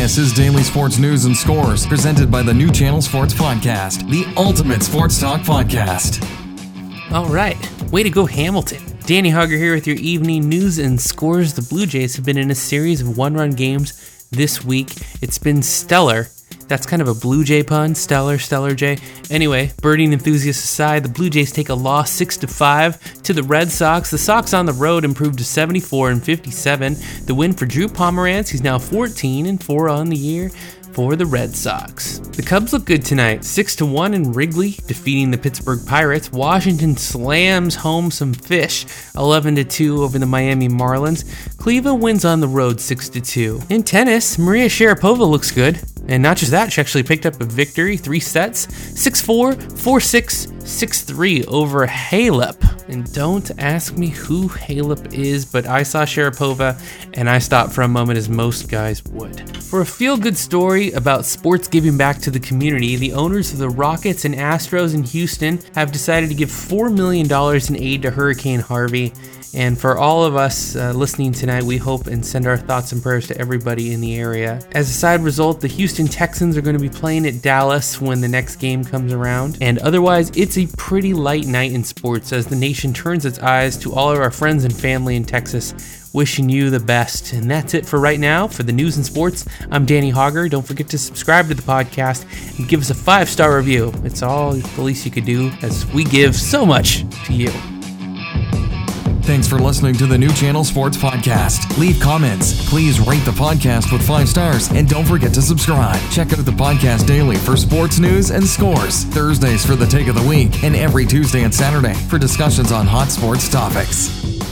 This is Daily Sports News and Scores, presented by the New Channel Sports Podcast, the ultimate sports talk podcast. All right. Way to go, Hamilton. Danny Hogger here with your evening news and scores. The Blue Jays have been in a series of one run games this week. It's been stellar. That's kind of a Blue Jay pun, stellar, stellar Jay. Anyway, birding enthusiasts aside, the Blue Jays take a loss 6 to 5 to the Red Sox. The Sox on the road improved to 74 and 57. The win for Drew Pomeranz, he's now 14 and 4 on the year for the Red Sox. The Cubs look good tonight, 6 to 1 in Wrigley, defeating the Pittsburgh Pirates. Washington slams home some fish, 11 to 2 over the Miami Marlins. Cleveland wins on the road 6 to 2. In tennis, Maria Sharapova looks good. And not just that, she actually picked up a victory, three sets 6 4, 4 6, 6 3 over Halep. And don't ask me who Halep is, but I saw Sharapova and I stopped for a moment as most guys would. For a feel good story about sports giving back to the community, the owners of the Rockets and Astros in Houston have decided to give $4 million in aid to Hurricane Harvey. And for all of us uh, listening tonight, we hope and send our thoughts and prayers to everybody in the area. As a side result, the Houston Texans are going to be playing at Dallas when the next game comes around. And otherwise, it's a pretty light night in sports as the nation turns its eyes to all of our friends and family in Texas. Wishing you the best. And that's it for right now. For the news and sports, I'm Danny Hogger. Don't forget to subscribe to the podcast and give us a five star review. It's all the least you could do as we give so much to you. Thanks for listening to the New Channel Sports Podcast. Leave comments. Please rate the podcast with five stars and don't forget to subscribe. Check out the podcast daily for sports news and scores, Thursdays for the take of the week, and every Tuesday and Saturday for discussions on hot sports topics.